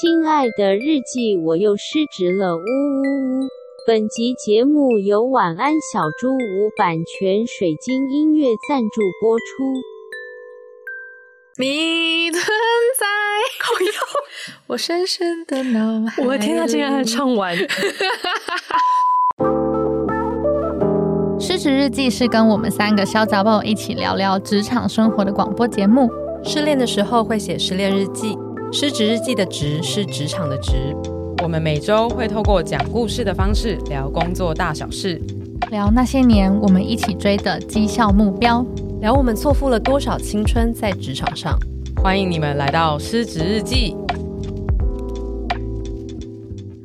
亲爱的日记，我又失职了，呜呜呜！本集节目由晚安小猪屋版权水晶音乐赞助播出。你存在，靠腰，我深深的脑海。我的天，他竟然还唱完！失职日记是跟我们三个小杂宝一起聊聊职场生活的广播节目。失恋的时候会写失恋日记。失职日记的职是职场的职，我们每周会透过讲故事的方式聊工作大小事，聊那些年我们一起追的绩效目标，聊我们错付了多少青春在职场上。欢迎你们来到失职日记。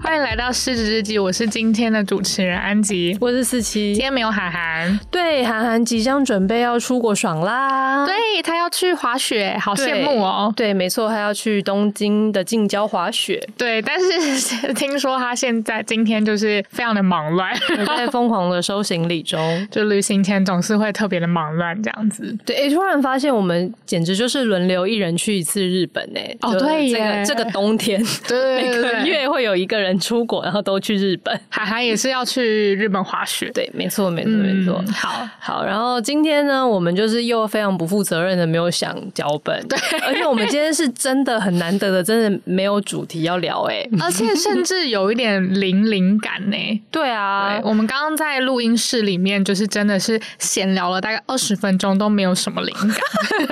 欢迎来到狮子日记，我是今天的主持人安吉，我是四七。今天没有涵涵，对，涵涵即将准备要出国爽啦，对，他要去滑雪，好羡慕哦。对，对，没错，他要去东京的近郊滑雪。对，但是听说他现在今天就是非常的忙乱，在疯狂的收行李中，就旅行前总是会特别的忙乱这样子。对，突然发现我们简直就是轮流一人去一次日本诶。哦，对耶，这个这个冬天，对，每个月会有一个人。出国，然后都去日本，海涵也是要去日本滑雪。对，没错，没错，没错。嗯、好好，然后今天呢，我们就是又非常不负责任的没有想脚本，对，而且我们今天是真的很难得的，真的没有主题要聊，哎，而且甚至有一点零灵感呢。对啊对，我们刚刚在录音室里面，就是真的是闲聊了大概二十分钟，都没有什么灵感。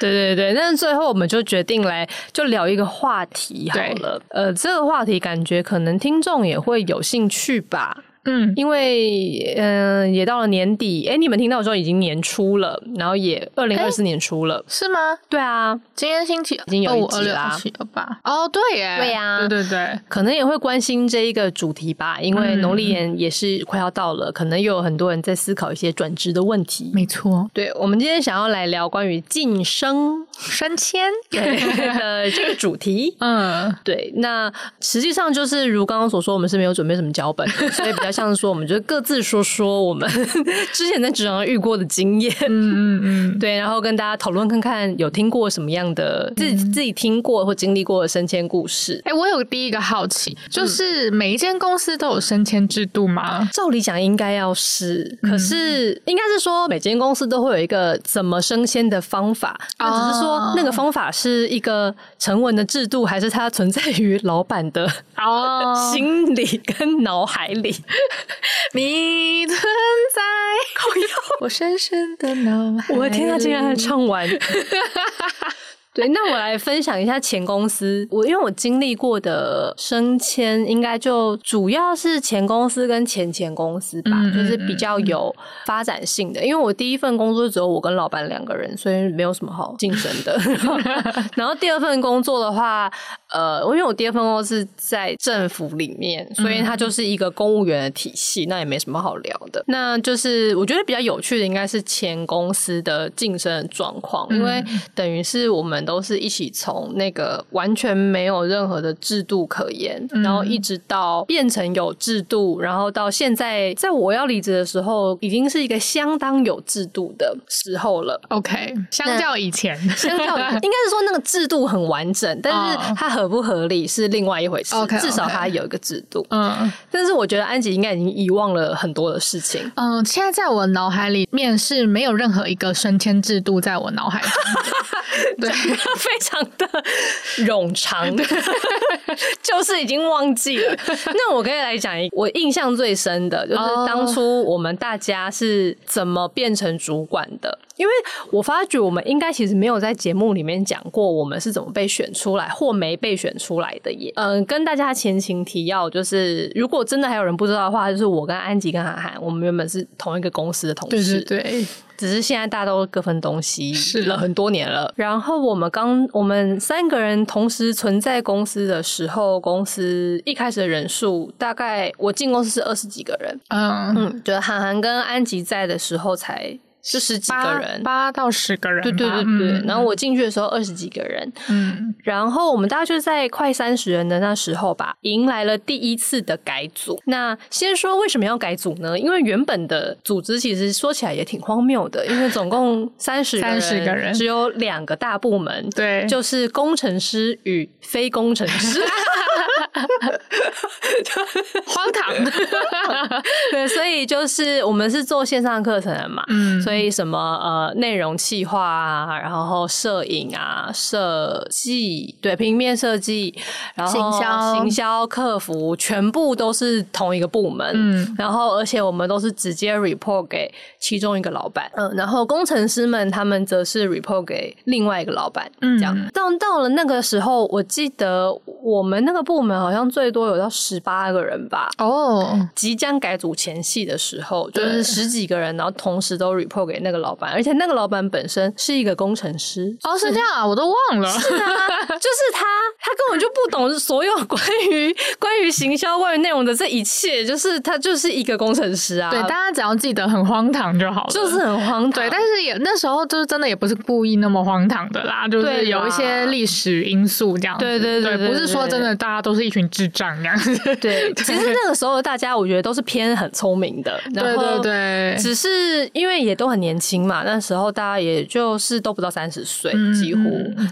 对 对对，但是最后我们就决定来就聊一个话题好了，呃，这个话题感。觉可能听众也会有兴趣吧。嗯，因为嗯、呃，也到了年底，哎，你们听到的时候已经年初了，然后也二零二四年初了，是吗？对啊，今天星期已经有一集啦，吧？哦，对耶，对呀、啊，对对对，可能也会关心这一个主题吧，因为农历年也是快要到了，嗯、可能又有很多人在思考一些转职的问题。没错，对，我们今天想要来聊关于晋升升迁 的这个主题。嗯，对，那实际上就是如刚刚所说，我们是没有准备什么脚本，所以比较。像是说，我们就各自说说我们 之前在职场上遇过的经验，嗯嗯嗯，对，然后跟大家讨论看看有听过什么样的自己自己听过或经历过的升迁故事。哎、欸，我有第一个好奇，就是每一间公司都有升迁制度吗？嗯、照理讲应该要是，可是应该是说每间公司都会有一个怎么升迁的方法，那、哦、只是说那个方法是一个成文的制度，还是它存在于老板的哦。心里跟脑海里。你存在，我深深的脑海。我的天，他竟然还唱完。对，那我来分享一下前公司，我因为我经历过的升迁，应该就主要是前公司跟前前公司吧，嗯、就是比较有发展性的。因为我第一份工作只有我跟老板两个人，所以没有什么好晋升的。然后第二份工作的话，呃，因为我第二份工作是在政府里面，所以它就是一个公务员的体系，那也没什么好聊的。那就是我觉得比较有趣的，应该是前公司的晋升的状况，因为等于是我们。都是一起从那个完全没有任何的制度可言，嗯、然后一直到变成有制度，然后到现在，在我要离职的时候，已经是一个相当有制度的时候了。OK，相较以前，相较应该是说那个制度很完整，但是它合不合理是另外一回事。OK，至少它有一个制度。嗯.但是我觉得安吉应该已经遗忘了很多的事情。嗯，现在在我脑海里面是没有任何一个升迁制度在我脑海中。对。非常的冗长，就是已经忘记了。那我可以来讲一我印象最深的，就是当初我们大家是怎么变成主管的。因为我发觉我们应该其实没有在节目里面讲过我们是怎么被选出来或没被选出来的耶。嗯，跟大家前情提要，就是如果真的还有人不知道的话，就是我跟安吉跟涵涵，我们原本是同一个公司的同事，对对对。只是现在大家都各分东西 是了很多年了。然后我们刚我们三个人同时存在公司的时候，公司一开始的人数大概我进公司是二十几个人。嗯嗯，就涵涵跟安吉在的时候才。就十几个人，八到十个人。对对对对。嗯、然后我进去的时候二十几个人，嗯。然后我们大概就在快三十人的那时候吧，迎来了第一次的改组。那先说为什么要改组呢？因为原本的组织其实说起来也挺荒谬的，因为总共三十三十个人，只有两个大部门，对，就是工程师与非工程师。荒唐，对，所以就是我们是做线上课程的嘛，嗯，所以什么呃内容企划啊，然后摄影啊，设计，对，平面设计，然后行销、行销、客服，全部都是同一个部门，嗯，然后而且我们都是直接 report 给其中一个老板，嗯，然后工程师们他们则是 report 给另外一个老板，嗯，这样。到到了那个时候，我记得我们那个部门好像最多有到十八个人吧。哦，即将改组前戏的时候，就是十几个人，然后同时都 report 给那个老板，而且那个老板本身是一个工程师。哦，是这样啊，我都忘了。是啊，就是他，他根本就不懂所有关于 关于行销、关于内容的这一切，就是他就是一个工程师啊。对，大家只要记得很荒唐就好了，就是很荒唐。对，但是也那时候就是真的也不是故意那么荒唐的啦，就是有一些历史因素这样子。对对对，不是说真的大家都是一群智障这样子。对，其实那个时候大家我觉得都是偏很聪明的，对对对，只是因为也都很年轻嘛，那时候大家也就是都不到三十岁，几乎，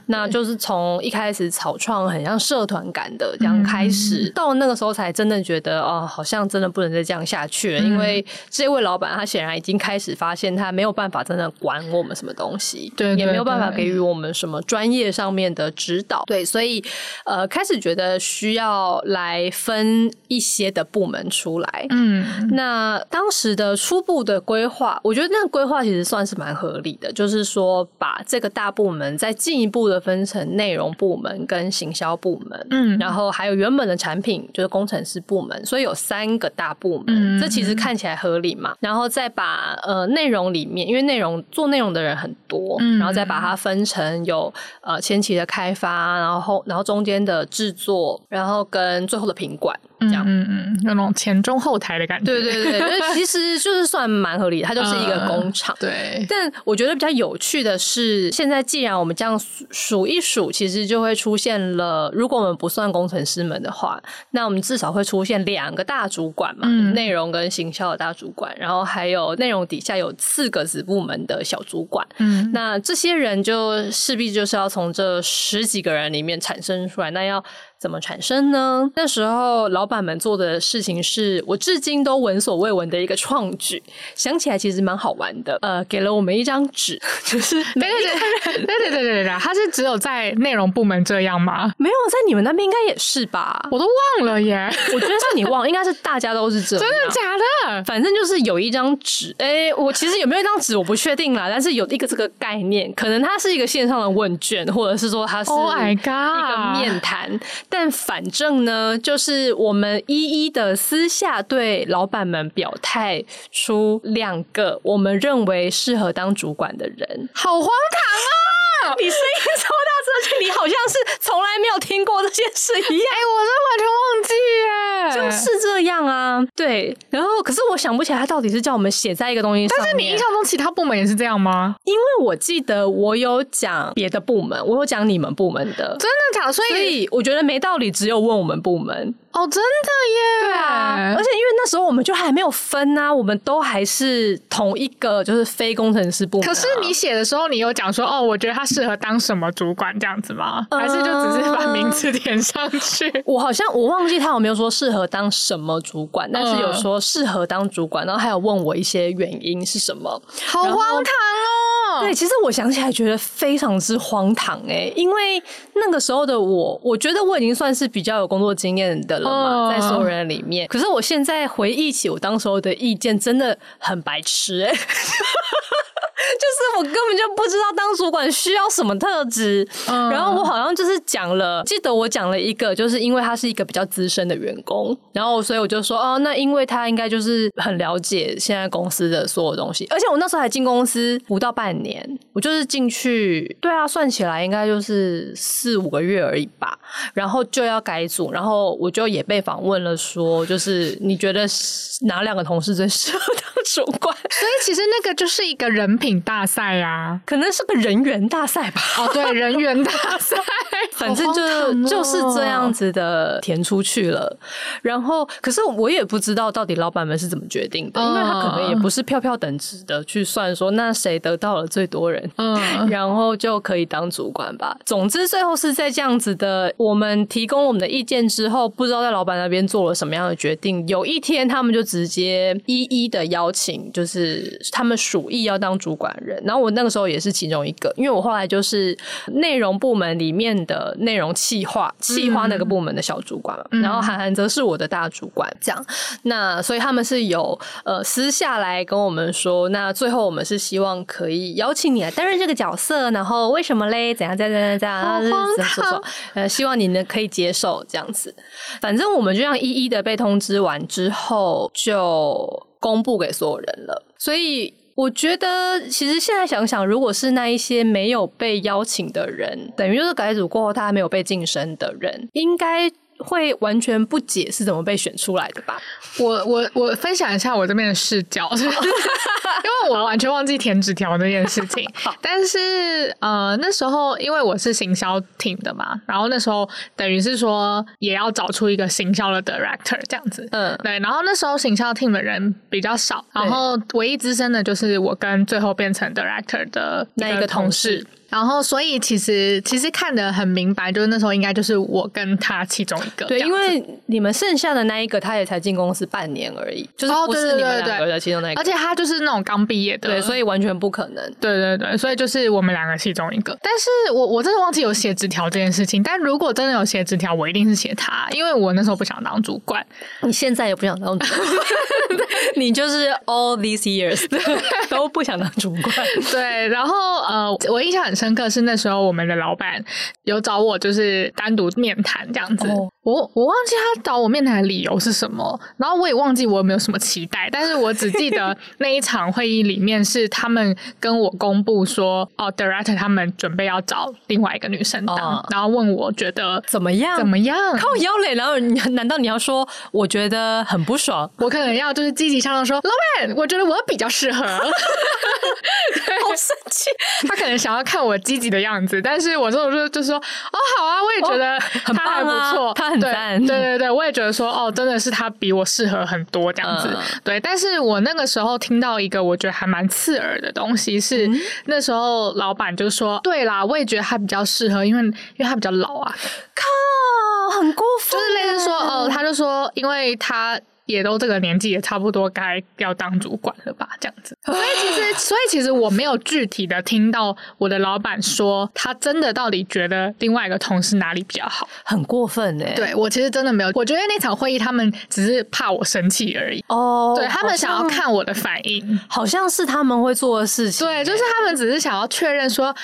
那就是从一开始草创很像社团感的这样开始，到那个时候才真的觉得哦，好像真的不能再这样下去了，因为这位老板他显然已经开始发现他没有办法真的管我们什么东西，对，也没有办法给予我们什么专业上面的指导，对，所以呃，开始觉得需要来分一些的部门出来，嗯，那当时的初步的规划，我觉得那个规划其实算是蛮合理的，就是说把这个大部门再进一步的分成内容部门跟行销部门，嗯，然后还有原本的产品就是工程师部门，所以有三个大部门，嗯，这其实看起来合理嘛，然后再把呃内容里面，因为内容做内容的人很多，嗯，然后再把它分成有呃前期的开发，然后后然后中间的制作，然后然后跟最后的品管。这样，嗯嗯，那种前中后台的感觉，对对对，其实就是算蛮合理的，它就是一个工厂。呃、对，但我觉得比较有趣的是，现在既然我们这样数一数，其实就会出现了，如果我们不算工程师们的话，那我们至少会出现两个大主管嘛，嗯、内容跟行销的大主管，然后还有内容底下有四个子部门的小主管。嗯，那这些人就势必就是要从这十几个人里面产生出来，那要。怎么产生呢？那时候老板们做的事情是我至今都闻所未闻的一个创举，想起来其实蛮好玩的。呃，给了我们一张纸，就是对对对对对对对对，他是只有在内容部门这样吗？没有，在你们那边应该也是吧？我都忘了耶。我觉得是你忘，应该是大家都是这样。真的假的？反正就是有一张纸。哎，我其实有没有一张纸我不确定啦，但是有一个这个概念，可能它是一个线上的问卷，或者是说它是 Oh my God 一个面谈。但反正呢，就是我们一一的私下对老板们表态出两个我们认为适合当主管的人，好荒唐啊！你声音超大声，而且你好像是从来没有听过这件事一样。哎，我都完全忘记耶。就是这样啊，对。然后，可是我想不起来他到底是叫我们写在一个东西上。但是你印象中其他部门也是这样吗？因为我记得我有讲别的部门，我有讲你们部门的，真的假的？所以，所以我觉得没道理，只有问我们部门。哦，真的耶！对啊，而且因为那时候我们就还没有分啊，我们都还是同一个，就是非工程师部门啊。可是你写的时候，你有讲说哦，我觉得他适合当什么主管这样子吗？还是就只是把名字填上去？呃，我好像我忘记他有没有说适合当什么主管，但是有说适合当主管，然后还有问我一些原因是什么。好荒唐哦！对，其实我想起来觉得非常之荒唐哎，因为那个时候的我，我觉得我已经算是比较有工作经验的了。在所有人里面，可是我现在回忆起我当时候的意见，真的很白痴哎、欸，就是我根本就不知道当主管需要什么特质。嗯、然后我好像就是讲了，记得我讲了一个，就是因为他是一个比较资深的员工，然后所以我就说哦，那因为他应该就是很了解现在公司的所有东西，而且我那时候还进公司不到半年，我就是进去，对啊，算起来应该就是四五个月而已吧，然后就要改组，然后我就也被访问了，说就是你觉得哪两个同事最适合当主管？所以其实那个就是一个人品大赛啊，可能是个人员大赛吧。哦，对，人员大赛，反正就、哦、就是这样子的填出去了。然后，可是我也不知道到底老板们是怎么决定的，哦、因为他可能也不是票票等值的去算说，那谁得到了最多人，嗯，然后就可以当主管吧。总之，最后是在这样子的，我们提供我们的意见之后，不知道在老板那边做了什么样的决定。有一天，他们就直接一一的邀请，就是他们鼠意要当主管人。然后我那个时候也是其中一个，因为我后来就是内容部门里面的内容企划、企划那个部门的小主管嘛，嗯、然后韩寒则是我的大主管。这样，那所以他们是有呃私下来跟我们说，那最后我们是希望可以邀请你来担任这个角色，然后为什么嘞？怎样？怎样？怎样？呃，希望你呢可以接受这样子。反正我们就这样一一的被通知完之后，就公布给所有人了。所以。我觉得，其实现在想想，如果是那一些没有被邀请的人，等于就是改组过后他还没有被晋升的人，应该会完全不解是怎么被选出来的吧？我我我分享一下我这边的视角，因为我完全忘记填纸条这件事情。但是呃，那时候因为我是行销 team 的嘛，然后那时候等于是说也要找出一个行销的 director 这样子。嗯，对。然后那时候行销 team 的人比较少，然后唯一资深的就是我跟最后变成 director 的那一个同事。然后，所以其实其实看得很明白，就是那时候应该就是我跟他其中一个。对，因为你们剩下的那一个，他也才进公司半年而已，就是不是你们两个的其中那一个。而且他就是那种刚毕业的，对，所以完全不可能。对对对，所以就是我们两个其中一个。但是我我真的忘记有写纸条这件事情。但如果真的有写纸条，我一定是写他，因为我那时候不想当主管，你现在也不想当主管，你就是 all these years 都不想当主管。对，然后呃，我印象很深。深刻是那时候我们的老板有找我，就是单独面谈这样子。Oh. 我我忘记他找我面谈的理由是什么，然后我也忘记我有没有什么期待，但是我只记得 那一场会议里面是他们跟我公布说，哦，director 他们准备要找另外一个女生当，oh. 然后问我觉得怎么样？怎么样？靠腰嘞！然后你 难道你要说我觉得很不爽？我可能要就是积极向上说，老板，我觉得我比较适合。好生气！他可能想要看我积极的样子，但是我这种就就说，哦，好啊，我也觉得他还不错，他很赞。对对对，我也觉得说，哦，真的是他比我适合很多这样子。嗯、对，但是我那个时候听到一个我觉得还蛮刺耳的东西是，嗯、那时候老板就说，对啦，我也觉得他比较适合，因为因为他比较老啊。靠，很过分，就是类似说，哦，他就说，因为他。也都这个年纪，也差不多该要当主管了吧？这样子，所以其实，所以其实我没有具体的听到我的老板说他真的到底觉得另外一个同事哪里比较好，很过分哎、欸。对，我其实真的没有，我觉得那场会议他们只是怕我生气而已。哦，对，他们想要看我的反应，好像是他们会做的事情、欸。对，就是他们只是想要确认说。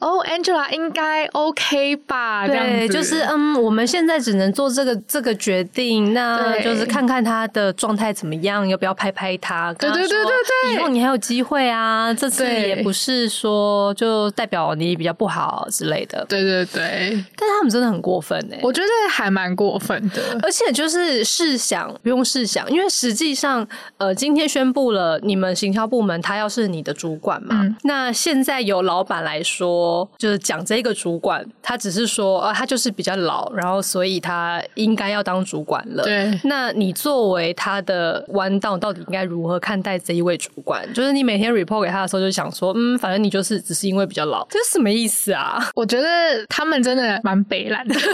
哦、oh，Angela 应该 OK 吧？对，就是嗯，我们现在只能做这个这个决定，那就是看看他的状态怎么样，要不要拍拍他？对对对对对，以后你还有机会啊！这次也不是说就代表你比较不好之类的。对对对，但是他们真的很过分哎，我觉得还蛮过分的。而且就是试想，不用试想，因为实际上，呃，今天宣布了你们行销部门他要是你的主管嘛，嗯、那现在由老板来说。就是讲这个主管，他只是说啊，他就是比较老，然后所以他应该要当主管了。对，那你作为他的弯道，到底应该如何看待这一位主管？就是你每天 report 给他的时候，就想说，嗯，反正你就是只是因为比较老，这是什么意思啊？我觉得他们真的蛮北烂的。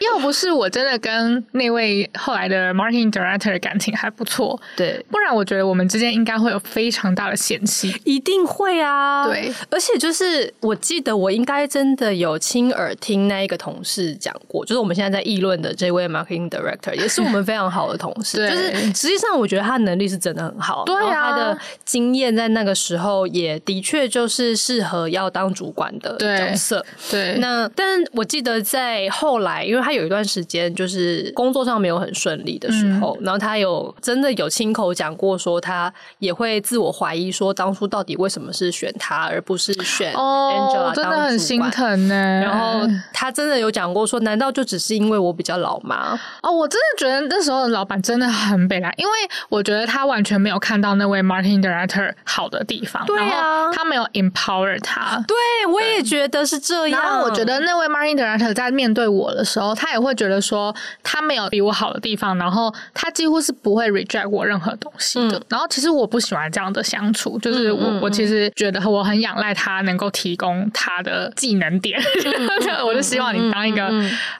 因为不是我真的跟那位后来的 marketing director 感情还不错，对，不然我觉得我们之间应该会有非常大的嫌隙，一定会啊。对，而且就是我记得我应该真的有亲耳听那一个同事讲过，就是我们现在在议论的这位 marketing director，也是我们非常好的同事。就是实际上我觉得他的能力是真的很好，对啊，他的经验在那个时候也的确就是适合要当主管的角色。对，对那但我记得在后来，因为他有一段时间就是工作上没有很顺利的时候，嗯、然后他有真的有亲口讲过，说他也会自我怀疑，说当初到底为什么是选他而不是选 Angela 当主管，真的很心疼呢。然后他真的有讲过说，难道就只是因为我比较老吗？哦，我真的觉得那时候的老板真的很北烂，因为我觉得他完全没有看到那位 Marketing Director 好的地方，对啊，他没有 empower 他。对，我也觉得是这样。然后我觉得那位 Marketing Director 在面对我的时候，他也会觉得说他没有比我好的地方，然后他几乎是不会 reject 我任何东西的。嗯、然后其实我不喜欢这样的相处，就是我、嗯、我其实觉得我很仰赖他能够提供他的技能点，嗯、我就希望你当一个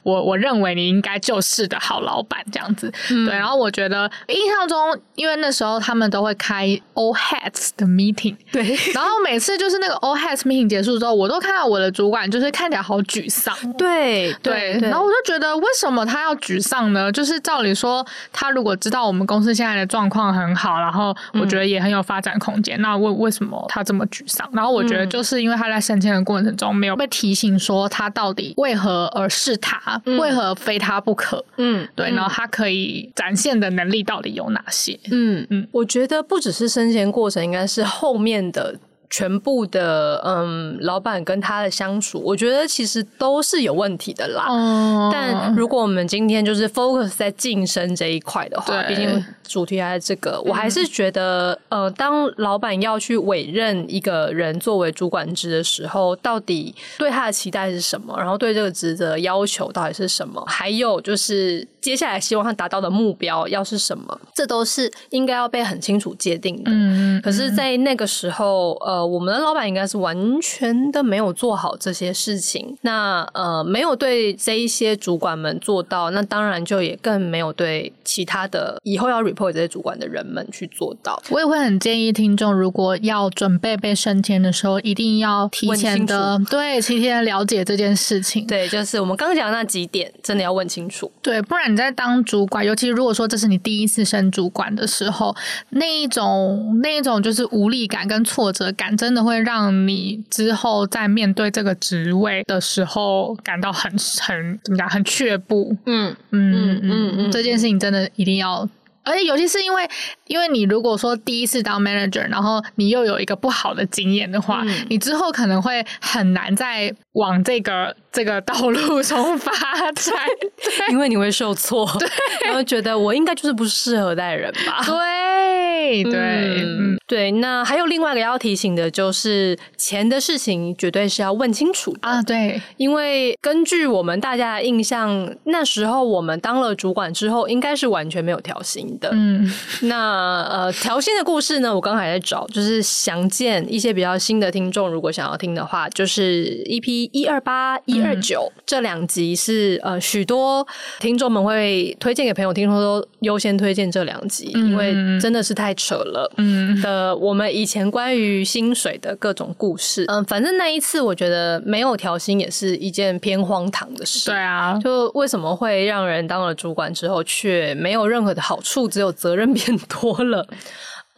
我我认为你应该就是的好老板这样子。嗯、对，然后我觉得印象中，因为那时候他们都会开 hats 的 meeting，对，然后每次就是那个 hats meeting 结束之后，我都看到我的主管就是看起来好沮丧，对对，对，然后我就觉得为什么他要沮丧呢？就是照理说，他如果知道我们公司现在的状况很好，然后我觉得也很有发展空间，嗯、那为为什么他这么沮丧？然后我觉得就是因为他在升迁的过程中没有被提醒说他到底为何而是他，嗯、为何非他不可？嗯，对，然后他可以展现的能力到底有哪些？嗯嗯，我觉得不只是升迁过程，应该是后面的。全部的嗯，老板跟他的相处，我觉得其实都是有问题的啦。哦、但如果我们今天就是 focus 在晋升这一块的话，毕竟主题还是这个，我还是觉得，嗯、呃，当老板要去委任一个人作为主管职的时候，到底对他的期待是什么？然后对这个职责要求到底是什么？还有就是接下来希望他达到的目标要是什么？这都是应该要被很清楚界定的。嗯嗯。可是，在那个时候，呃。我们的老板应该是完全的没有做好这些事情，那呃没有对这一些主管们做到，那当然就也更没有对其他的以后要 report 这些主管的人们去做到。我也会很建议听众，如果要准备被升迁的时候，一定要提前的对提前了解这件事情。对，就是我们刚讲的那几点，真的要问清楚。对，不然你在当主管，尤其如果说这是你第一次升主管的时候，那一种那一种就是无力感跟挫折感。真的会让你之后在面对这个职位的时候感到很很怎么讲，很却步。嗯嗯嗯嗯嗯，这件事情真的一定要。而且尤其是因为，因为你如果说第一次当 manager，然后你又有一个不好的经验的话，嗯、你之后可能会很难再往这个这个道路中发展，因为你会受挫，对，然后觉得我应该就是不适合带人吧？对对嗯对。那还有另外一个要提醒的就是，钱的事情绝对是要问清楚啊。对，因为根据我们大家的印象，那时候我们当了主管之后，应该是完全没有调薪。的，嗯，那呃，调薪的故事呢，我刚才在找，就是详见一些比较新的听众，如果想要听的话，就是 EP 一二八一二九这两集是呃许多听众们会推荐给朋友听，说都优先推荐这两集，嗯、因为真的是太扯了，嗯。的，我们以前关于薪水的各种故事，嗯，反正那一次我觉得没有调薪也是一件偏荒唐的事，对啊，就为什么会让人当了主管之后却没有任何的好处？只有责任变多了，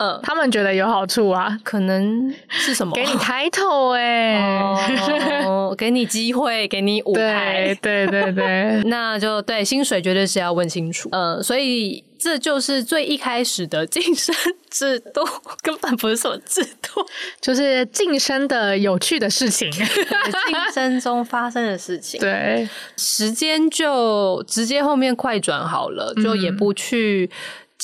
呃，他们觉得有好处啊，可能是什么？给你抬头哎、欸哦，给你机会，给你舞台，对对对对，那就对，薪水绝对是要问清楚，呃，所以这就是最一开始的晋升制度，根本不是什么制度，就是晋升的有趣的事情，晋升中发生的事情，对，时间就直接后面快转好了，就也不去。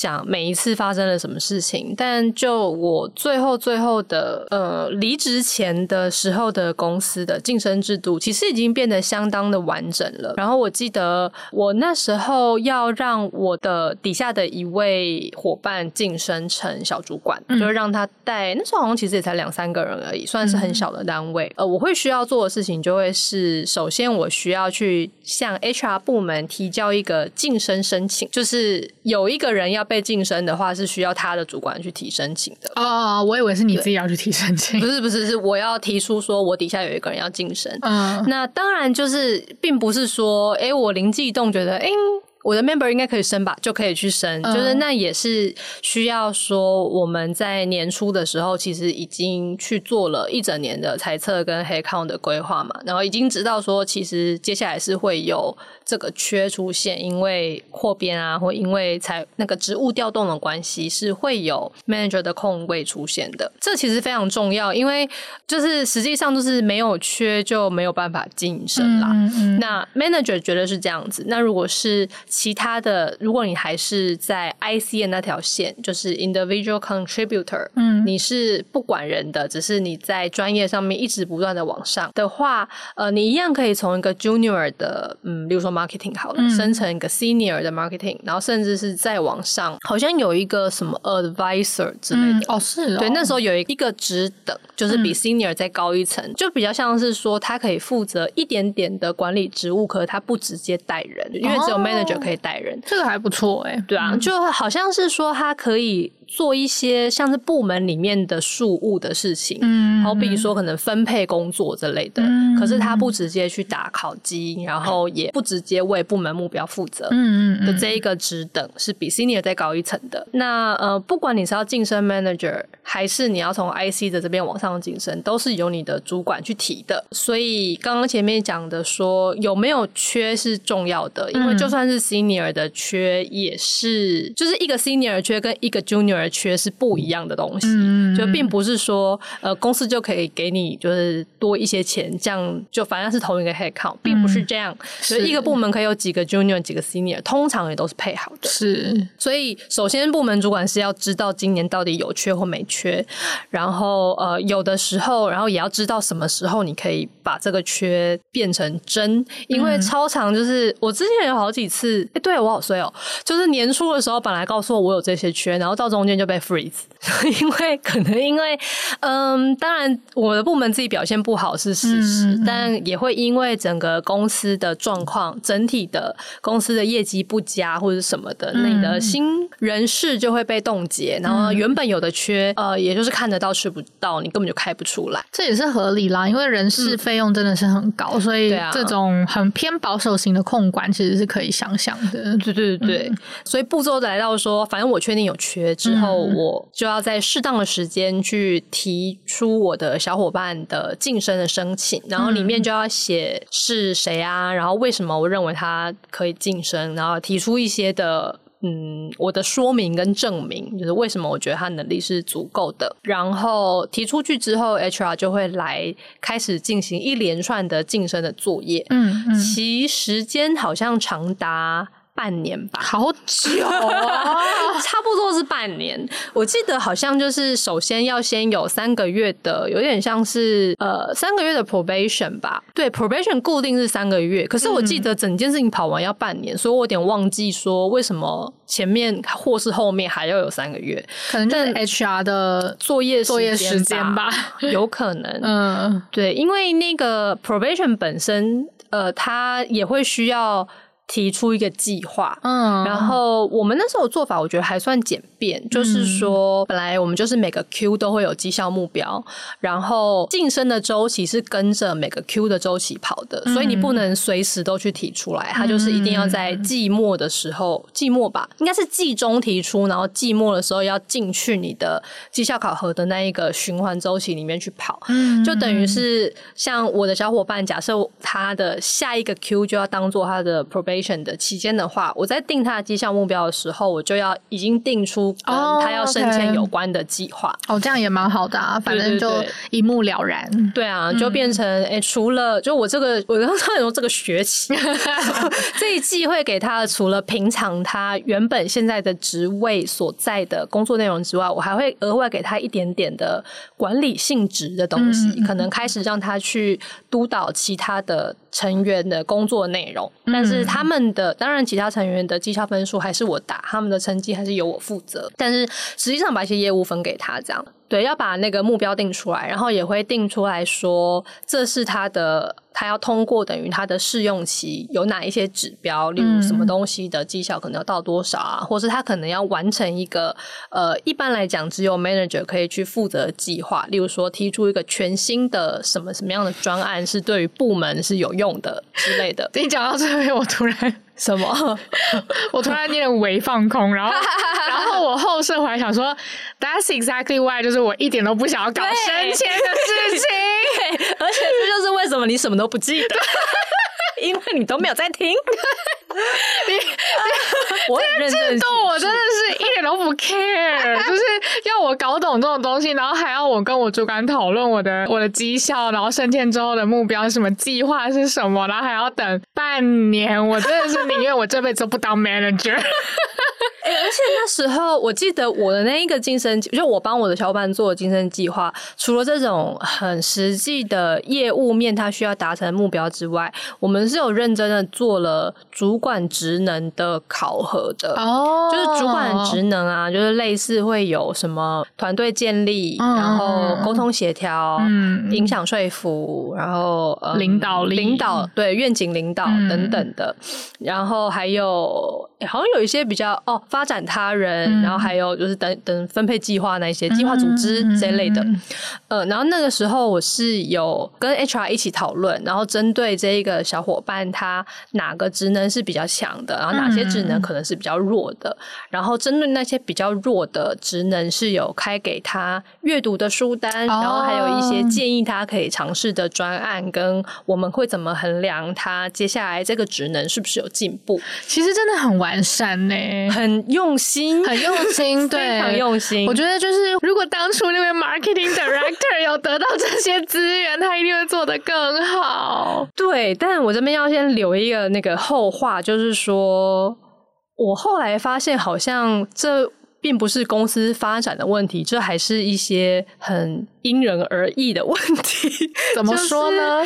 讲每一次发生了什么事情，但就我最后最后的呃离职前的时候的公司的晋升制度，其实已经变得相当的完整了。然后我记得我那时候要让我的底下的一位伙伴晋升成小主管，嗯、就是让他带。那时候好像其实也才两三个人而已，算是很小的单位。嗯、呃，我会需要做的事情就会是，首先我需要去向 HR 部门提交一个晋升申请，就是有一个人要被晋升的话，是需要他的主管去提申请的。哦，我以为是你自己要去提申请，不是不是，是我要提出说我底下有一个人要晋升。嗯，那当然就是并不是说，哎、欸，我灵机一动觉得，哎、欸。我的 member 应该可以升吧，就可以去升。嗯、就是那也是需要说，我们在年初的时候，其实已经去做了一整年的财测跟 headcount 的规划嘛，然后已经知道说，其实接下来是会有这个缺出现，因为扩编啊，或因为才那个职务调动的关系，是会有 manager 的空位出现的。这其实非常重要，因为就是实际上就是没有缺就没有办法晋升啦。嗯嗯，那 manager 觉得是这样子，那如果是其他的，如果你还是在 IC 的那条线，就是 individual contributor，嗯，你是不管人的，只是你在专业上面一直不断的往上的话，呃，你一样可以从一个 junior 的，嗯，比如说 marketing 好了，嗯、生成一个 senior 的 marketing，然后甚至是再往上，好像有一个什么 advisor 之类的，嗯、哦，是哦，对，那时候有一个职等，就是比 senior 再高一层，嗯、就比较像是说他可以负责一点点的管理职务，可是他不直接带人，因为只有 manager 可以。带人，这个还不错哎、欸，对啊，就好像是说他可以。做一些像是部门里面的事务的事情，嗯，好比说可能分配工作之类的，嗯，可是他不直接去打考绩，然后也不直接为部门目标负责，嗯嗯的这一个职等是比 senior 再高一层的。那呃，不管你是要晋升 manager，还是你要从 IC 的这边往上晋升，都是由你的主管去提的。所以刚刚前面讲的说有没有缺是重要的，因为就算是 senior 的缺，也是就是一个 senior 缺跟一个 junior。而缺是不一样的东西，嗯、就并不是说呃公司就可以给你就是多一些钱，这样就反正是同一个 head count，并不是这样。所以、嗯、一个部门可以有几个 junior，几个 senior，通常也都是配好的。是，所以首先部门主管是要知道今年到底有缺或没缺，然后呃有的时候，然后也要知道什么时候你可以把这个缺变成真，因为超长就是我之前有好几次，哎、欸，对我好衰哦，就是年初的时候本来告诉我我有这些缺，然后到中间。就被 freeze，因为可能因为嗯，当然我的部门自己表现不好是事实，嗯嗯、但也会因为整个公司的状况，整体的公司的业绩不佳或者什么的，你的新人事就会被冻结，然后原本有的缺，呃，也就是看得到吃不到，你根本就开不出来，这也是合理啦，因为人事费用真的是很高，嗯、所以这种很偏保守型的控管其实是可以想象的。对对对对，嗯、所以步骤来到说，反正我确定有缺之后。后我就要在适当的时间去提出我的小伙伴的晋升的申请，然后里面就要写是谁啊，然后为什么我认为他可以晋升，然后提出一些的嗯我的说明跟证明，就是为什么我觉得他能力是足够的。然后提出去之后，HR 就会来开始进行一连串的晋升的作业。嗯，嗯，其时间好像长达。半年吧，好久啊，差不多是半年。我记得好像就是首先要先有三个月的，有点像是呃三个月的 probation 吧。对，probation 固定是三个月，可是我记得整件事情跑完要半年，嗯、所以我有点忘记说为什么前面或是后面还要有三个月，可能就是 HR 的作业作业时间吧，有可能。嗯，对，因为那个 probation 本身，呃，它也会需要。提出一个计划，嗯，然后我们那时候的做法，我觉得还算简便，嗯、就是说，本来我们就是每个 Q 都会有绩效目标，然后晋升的周期是跟着每个 Q 的周期跑的，嗯、所以你不能随时都去提出来，它就是一定要在季末的时候，季末吧，应该是季中提出，然后季末的时候要进去你的绩效考核的那一个循环周期里面去跑，嗯，就等于是像我的小伙伴，假设他的下一个 Q 就要当做他的 probation。Probation 的期间的话，我在定他的绩效目标的时候，我就要已经定出跟他要升迁有关的计划。哦，这样也蛮好的啊，反正就一目了然。对，对，对，对啊，就变成哎、嗯欸，除了就我这个，我刚刚说这个学期 这一季会给他的，除了平常他原本现在的职位所在的工作内容之外，我还会额外给他一点点的管理性质的东西，嗯、可能开始让他去督导其他的成员的工作内容，但是他们们的当然其他成员的绩效分数还是我打，他们的成绩还是由我负责，但是实际上把一些业务分给他这样。对，要把那个目标定出来，然后也会定出来说，这是他的，他要通过等于他的试用期有哪一些指标，例如什么东西的绩效可能要到多少啊，嗯、或是他可能要完成一个呃，一般来讲只有 manager 可以去负责的计划，例如说提出一个全新的什么什么样的专案是对于部门是有用的之类的。你讲到这边，我突然。什么？我突然有点微放空，然后，然后我后设回来想说，That's exactly why，就是我一点都不想要搞升迁的事情，而且这就是为什么你什么都不记得。因为你都没有在听，你我很认真，我真的是一点都不 care，就是要我搞懂这种东西，然后还要我跟我主管讨论我的我的绩效，然后升迁之后的目标什么，计划是什么，然后还要等半年，我真的是宁愿我这辈子都不当 manager。欸、而且那时候，我记得我的那一个晋升，就我帮我的小伙伴做的晋升计划，除了这种很实际的业务面，他需要达成目标之外，我们是有认真的做了主管职能的考核的。哦，就是主管职能啊，就是类似会有什么团队建立，嗯、然后沟通协调，嗯，影响说服，然后、嗯、领导力领导对愿景领导等等的，嗯、然后还有、欸、好像有一些比较哦。发展他人，嗯、然后还有就是等等分配计划那些计划组织这类的，嗯、呃，然后那个时候我是有跟 HR 一起讨论，然后针对这一个小伙伴他哪个职能是比较强的，然后哪些职能可能是比较弱的，嗯、然后针对那些比较弱的职能是有开给他阅读的书单，哦、然后还有一些建议他可以尝试的专案，跟我们会怎么衡量他接下来这个职能是不是有进步？其实真的很完善呢，很。用心，很用心，对，非常用心。我觉得就是，如果当初那位 marketing director 有得到这些资源，他一定会做得更好。对，但我这边要先留一个那个后话，就是说我后来发现，好像这并不是公司发展的问题，这还是一些很。因人而异的问题，怎么说呢？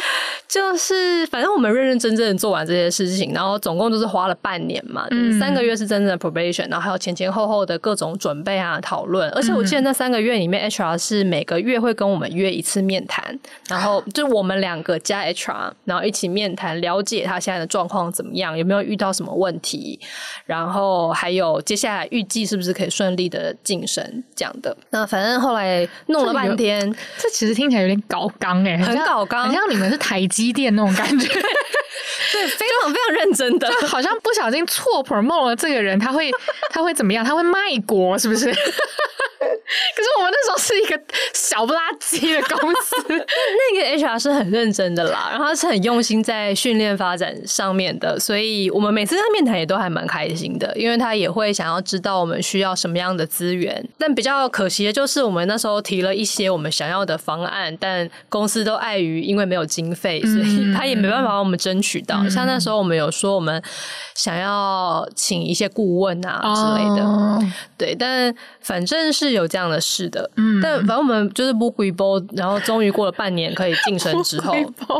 就是、就是、反正我们认认真真的做完这些事情，然后总共就是花了半年嘛，嗯、三个月是真正的 probation，然后还有前前后后的各种准备啊、讨论。而且我记得那三个月里面，HR 是每个月会跟我们约一次面谈，然后就我们两个加 HR，然后一起面谈，了解他现在的状况怎么样，有没有遇到什么问题，然后还有接下来预计是不是可以顺利的晋升这样的。那反正后来弄了半天。这其实听起来有点搞纲哎，很搞刚，很像你们是台积电那种感觉，对，非常非常认真的，就好像不小心错 promote 了这个人，他会 他会怎么样？他会卖国是不是？可是我们那时候是一个小不拉几的公司，那个 HR 是很认真的啦，然后他是很用心在训练发展上面的，所以我们每次跟他面谈也都还蛮开心的，因为他也会想要知道我们需要什么样的资源。但比较可惜的就是，我们那时候提了一些我们想要的方案，但公司都碍于因为没有经费，所以他也没办法帮我们争取到。嗯、像那时候我们有说我们想要请一些顾问啊之类的，哦、对，但反正是有这样的事的。嗯，但反正我们就是不回报，然后终于过了半年可以晋升之后，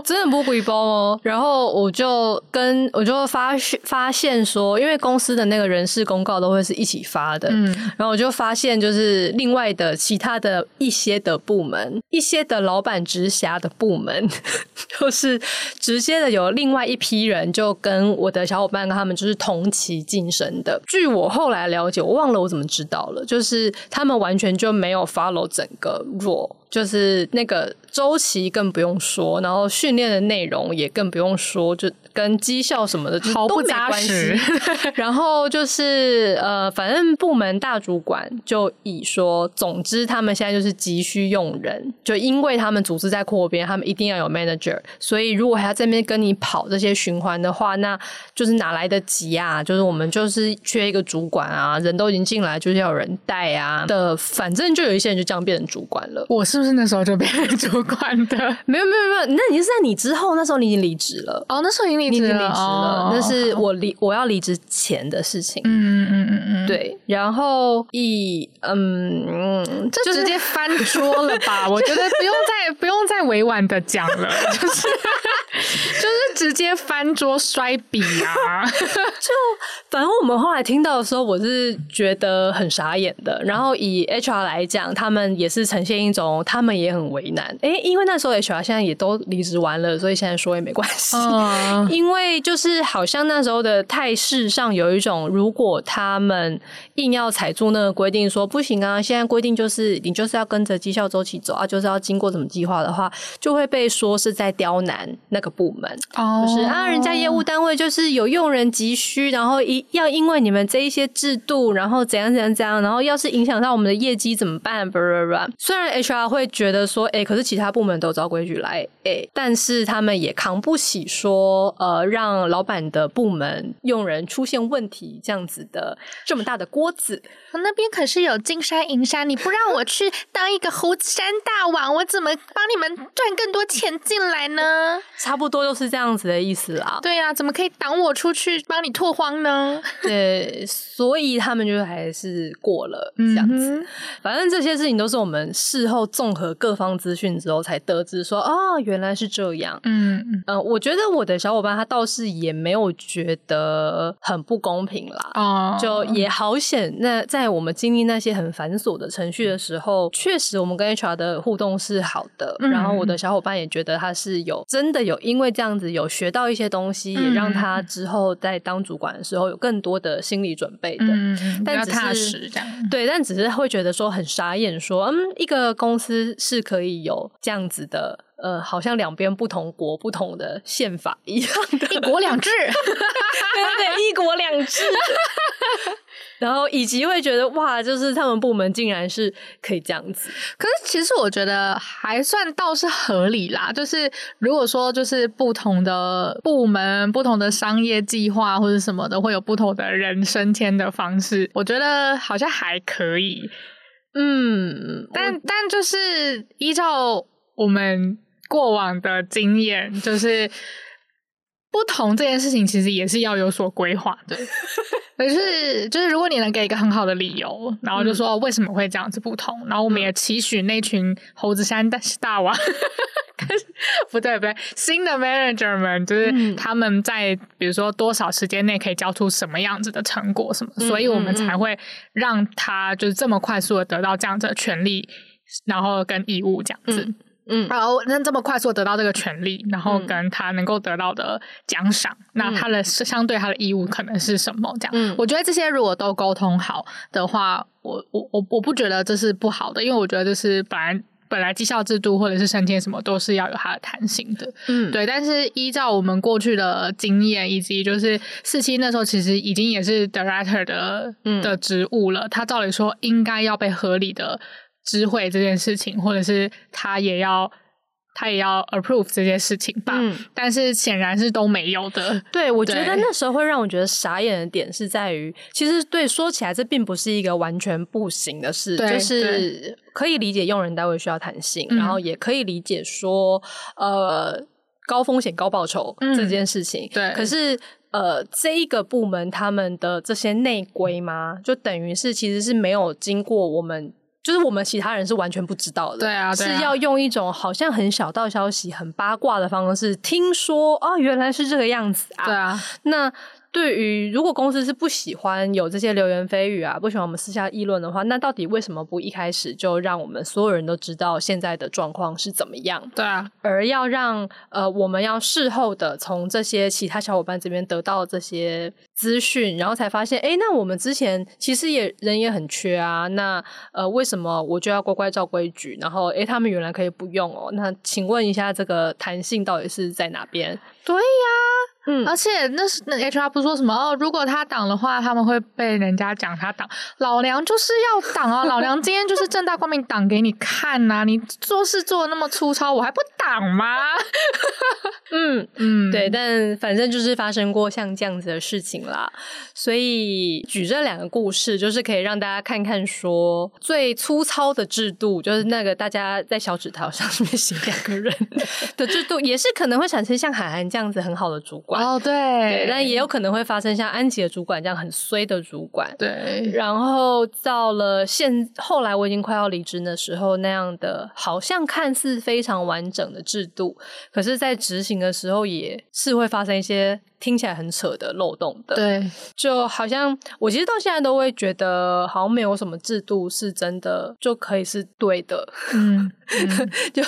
真的不回报哦。然后我就跟我就发发现说，因为公司的那个人事公告都会是一起发的，嗯，然后我就发现就是另外的其他的一些的部门，一些的老板直辖的部门，就是直接的有另外一批人就跟我的小伙伴跟他们就是同期晋升的。据我后来了解，我忘了我怎么知道了，就是他们完全就没有 follow 整个 role。就是那个周期更不用说，然后训练的内容也更不用说，就跟绩效什么的就都没关系。然后就是呃，反正部门大主管就以说，总之他们现在就是急需用人，就因为他们组织在扩编，他们一定要有 manager，所以如果还要在那边跟你跑这些循环的话，那就是哪来得及啊？就是我们就是缺一个主管啊，人都已经进来，就是要有人带啊的，反正就有一些人就这样变成主管了。我是。就是那时候就变成主管的，没有没有没有，那你是在你之后，那时候你已经离职了哦，那时候已经离职了，哦、那是我离我要离职前的事情，嗯嗯嗯嗯，对，然后以嗯，就直接翻桌了吧？我觉得不用再不用再委婉的讲了，就是就是直接翻桌摔笔啊！就反正我们后来听到的时候，我是觉得很傻眼的。然后以 HR 来讲，他们也是呈现一种。他们也很为难，哎，因为那时候 HR 现在也都离职完了，所以现在说也没关系。Uh. 因为就是好像那时候的态势上有一种，如果他们硬要踩住那个规定，说不行啊，现在规定就是你就是要跟着绩效周期走啊，就是要经过什么计划的话，就会被说是在刁难那个部门。哦，oh. 就是啊，人家业务单位就是有用人急需，然后一要因为你们这一些制度，然后怎样怎样怎样，然后要是影响到我们的业绩怎么办？不虽然 HR 会。会觉得说，哎、欸，可是其他部门都照规矩来，哎、欸，但是他们也扛不起说，呃，让老板的部门用人出现问题这样子的这么大的锅子。我那边可是有金山银山，你不让我去当一个猴子山大王，我怎么帮你们赚更多钱进来呢？差不多就是这样子的意思啦。对呀、啊，怎么可以挡我出去帮你拓荒呢？对，所以他们就还是过了这样子。嗯、反正这些事情都是我们事后综合各方资讯之后才得知说，哦，原来是这样。嗯嗯、呃，我觉得我的小伙伴他倒是也没有觉得很不公平啦。哦，就也好险。那在我们经历那些很繁琐的程序的时候，确实我们跟 HR 的互动是好的。嗯、然后我的小伙伴也觉得他是有真的有因为这样子有学到一些东西，嗯、也让他之后在当主管的时候有更多的心理准备的。嗯，但只是踏实这样。对，但只是会觉得说很傻眼说，说嗯，一个公司。是可以有这样子的，呃，好像两边不同国不同的宪法一样的，一国两制，对对对，一国两制。然后以及会觉得哇，就是他们部门竟然是可以这样子。可是其实我觉得还算倒是合理啦。就是如果说就是不同的部门、不同的商业计划或者什么的，会有不同的人升迁的方式，我觉得好像还可以。嗯，但但就是依照我们过往的经验，就是不同这件事情其实也是要有所规划的。可是就是如果你能给一个很好的理由，然后就说为什么会这样子不同，嗯、然后我们也期许那群猴子山大大王。不对不对，新的 manager 们就是他们在比如说多少时间内可以交出什么样子的成果什么，嗯、所以我们才会让他就是这么快速的得到这样子的权利，然后跟义务这样子。嗯，然后那这么快速得到这个权利，然后跟他能够得到的奖赏，嗯、那他的相对他的义务可能是什么？这样，嗯、我觉得这些如果都沟通好的话，我我我我不觉得这是不好的，因为我觉得这是本来。本来绩效制度或者是升迁什么都是要有它的弹性的，嗯，对。但是依照我们过去的经验，以及就是四期那时候其实已经也是 director 的、嗯、的职务了，他照理说应该要被合理的知会这件事情，或者是他也要。他也要 approve 这件事情吧，嗯，但是显然是都没有的。对，我觉得那时候会让我觉得傻眼的点是在于，其实对说起来这并不是一个完全不行的事，就是可以理解用人单位需要弹性，嗯，然后也可以理解说，呃，高风险高报酬这件事情。嗯，对，可是呃，这一个部门他们的这些内规嘛，就等于是其实是没有经过我们。就是我们其他人是完全不知道的，对啊，对啊，是要用一种好像很小道消息、很八卦的方式，听说哦，原来是这个样子啊，对啊，那对于如果公司是不喜欢有这些流言蜚语啊，不喜欢我们私下议论的话，那到底为什么不一开始就让我们所有人都知道现在的状况是怎么样？对啊，而要让呃我们要事后的从这些其他小伙伴这边得到这些资讯，然后才发现，哎，那我们之前其实也人也很缺啊，那呃为什么我就要乖乖照规矩？然后哎他们原来可以不用哦，那请问一下这个弹性到底是在哪边？对呀。嗯，而且那是那 HR 不是说什么哦？如果他挡的话，他们会被人家讲他挡。老娘就是要挡啊！老娘今天就是正大光明挡给你看呐、啊！你做事做的那么粗糙，我还不挡吗？嗯嗯，对。但反正就是发生过像这样子的事情啦，所以举这两个故事，就是可以让大家看看说，最粗糙的制度，就是那个大家在小纸条上面写两个人的制度，也是可能会产生像海涵这样子很好的主管。哦，对，对，但也有可能会发生像安吉的主管这样很衰的主管。对，然后到了现后来我已经快要离职的时候，那样的好像看似非常完整的制度，可是，在执行的时候也是会发生一些。听起来很扯的漏洞的，对，就好像我其实到现在都会觉得，好像没有什么制度是真的就可以是对的，嗯，嗯 就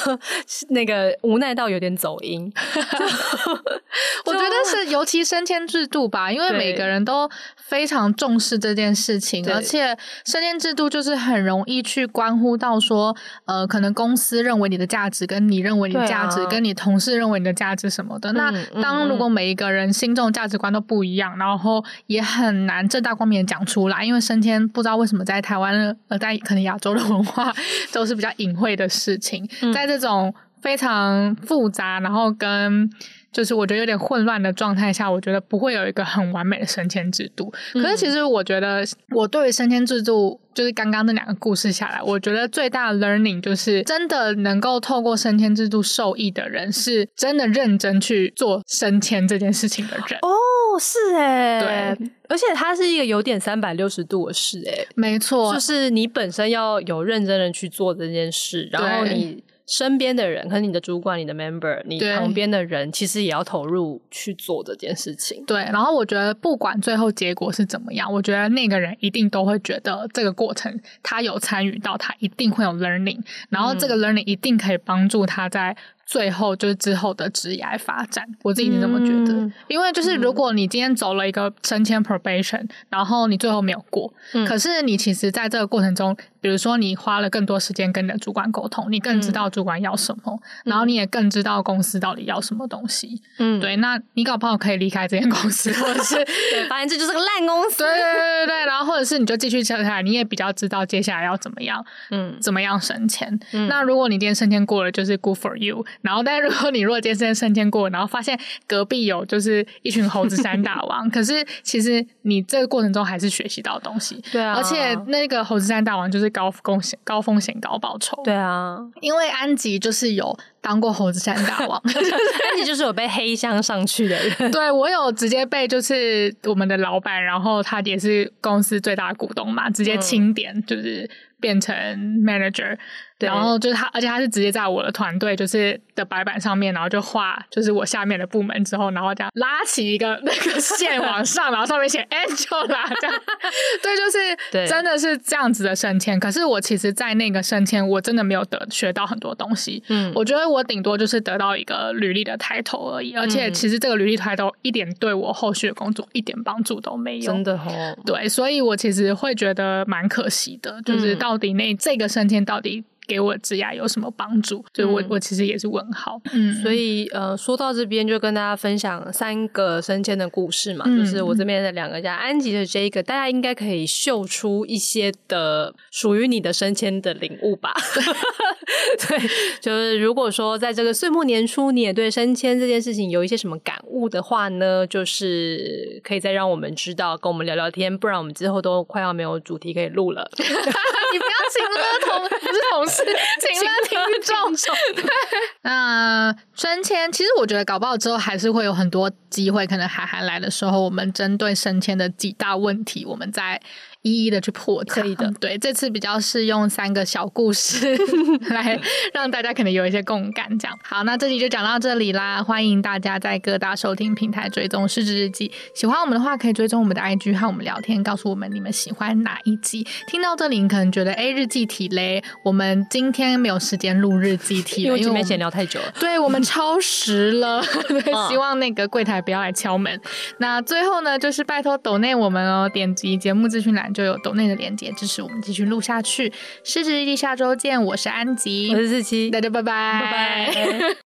那个无奈到有点走音。我觉得是尤其升迁制度吧，因为每个人都非常重视这件事情，而且升迁制度就是很容易去关乎到说，呃，可能公司认为你的价值跟你认为你的价值，跟你同事认为你的价值什么的。那当如果每一个人心中价值观都不一样，然后也很难正大光明的讲出来，因为升迁不知道为什么在台湾呃，在可能亚洲的文化 都是比较隐晦的事情，嗯、在这种非常复杂，然后跟就是我觉得有点混乱的状态下，我觉得不会有一个很完美的升迁制度。可是其实我觉得，我对于升迁制度，就是刚刚那两个故事下来，我觉得最大的 learning 就是真的能够透过升迁制度受益的人，是真的认真去做升迁这件事情的人。哦，是哎，对，而且它是一个有点三百六十度的事，哎，没错，就是你本身要有认真的去做这件事，然后你。身边的人，可能你的主管、你的 member、你旁边的人，其实也要投入去做这件事情。对，然后我觉得不管最后结果是怎么样，我觉得那个人一定都会觉得这个过程他有参与到，他一定会有 learning，然后这个 learning 一定可以帮助他在。最后就是之后的职业发展，我自己是这么觉得。嗯、因为就是如果你今天走了一个升迁 probation，然后你最后没有过，嗯、可是你其实在这个过程中，比如说你花了更多时间跟你的主管沟通，你更知道主管要什么，嗯、然后你也更知道公司到底要什么东西。嗯，对，那你搞不好可以离开这间公司，或者是 对，发现这就是个烂公司。对对对对，然后或者是你就继续接下来，你也比较知道接下来要怎么样，嗯，怎么样升迁。嗯、那如果你今天升迁过了，就是 good for you。然后，但是如果你如果今天升迁过，然后发现隔壁有就是一群猴子山大王，可是其实你这个过程中还是学习到东西，对啊。而且那个猴子山大王就是高风险、高风险、高报酬，对啊。因为安吉就是有当过猴子山大王 安吉就是有被黑箱上去的人。对，我有直接被就是我们的老板，然后他也是公司最大的股东嘛，直接清点就是变成 manager。对然后就是他，而且他是直接在我的团队就是的白板上面，然后就画就是我下面的部门之后，然后这样拉起一个那个线往 上，然后上面写 Angela 这样，对，就是真的是这样子的升迁。可是我其实，在那个升迁，我真的没有得学到很多东西。嗯，我觉得我顶多就是得到一个履历的 title 而已，而且其实这个履历 title 一点对我后续的工作一点帮助都没有。真的哦，对，所以我其实会觉得蛮可惜的，就是到底那这个升迁到底。给我职涯有什么帮助？所以我、嗯、我其实也是问号。嗯，所以呃，说到这边就跟大家分享三个升迁的故事嘛，嗯、就是我这边的两个家安吉的这个，大家应该可以秀出一些的属于你的升迁的领悟吧。对，就是如果说在这个岁末年初，你也对升迁这件事情有一些什么感悟的话呢，就是可以再让我们知道，跟我们聊聊天，不然我们之后都快要没有主题可以录了。你不要请了同不是同事。请了听众。那升迁，其实我觉得搞不好之后还是会有很多机会，可能海涵来的时候，我们针对升迁的几大问题，我们再一一的去破。可以的，对，这次比较是用三个小故事 来让大家可能有一些共感。这样好，那这集就讲到这里啦，欢迎大家在各大收听平台追踪《失职日记》。喜欢我们的话，可以追踪我们的 IG 和我们聊天，告诉我们你们喜欢哪一集。听到这里，你可能觉得哎，日记体嘞，我们今天没有时间录日记体，因为今天闲聊太久了。对，我们超时了，对，希望那个柜台不要来敲门。那最后呢，就是拜托抖内我们哦，点击节目资讯栏就有抖内的连接，支持我们继续录下去。失职日记下周见，我是安吉，我是四七，大家拜拜，拜拜。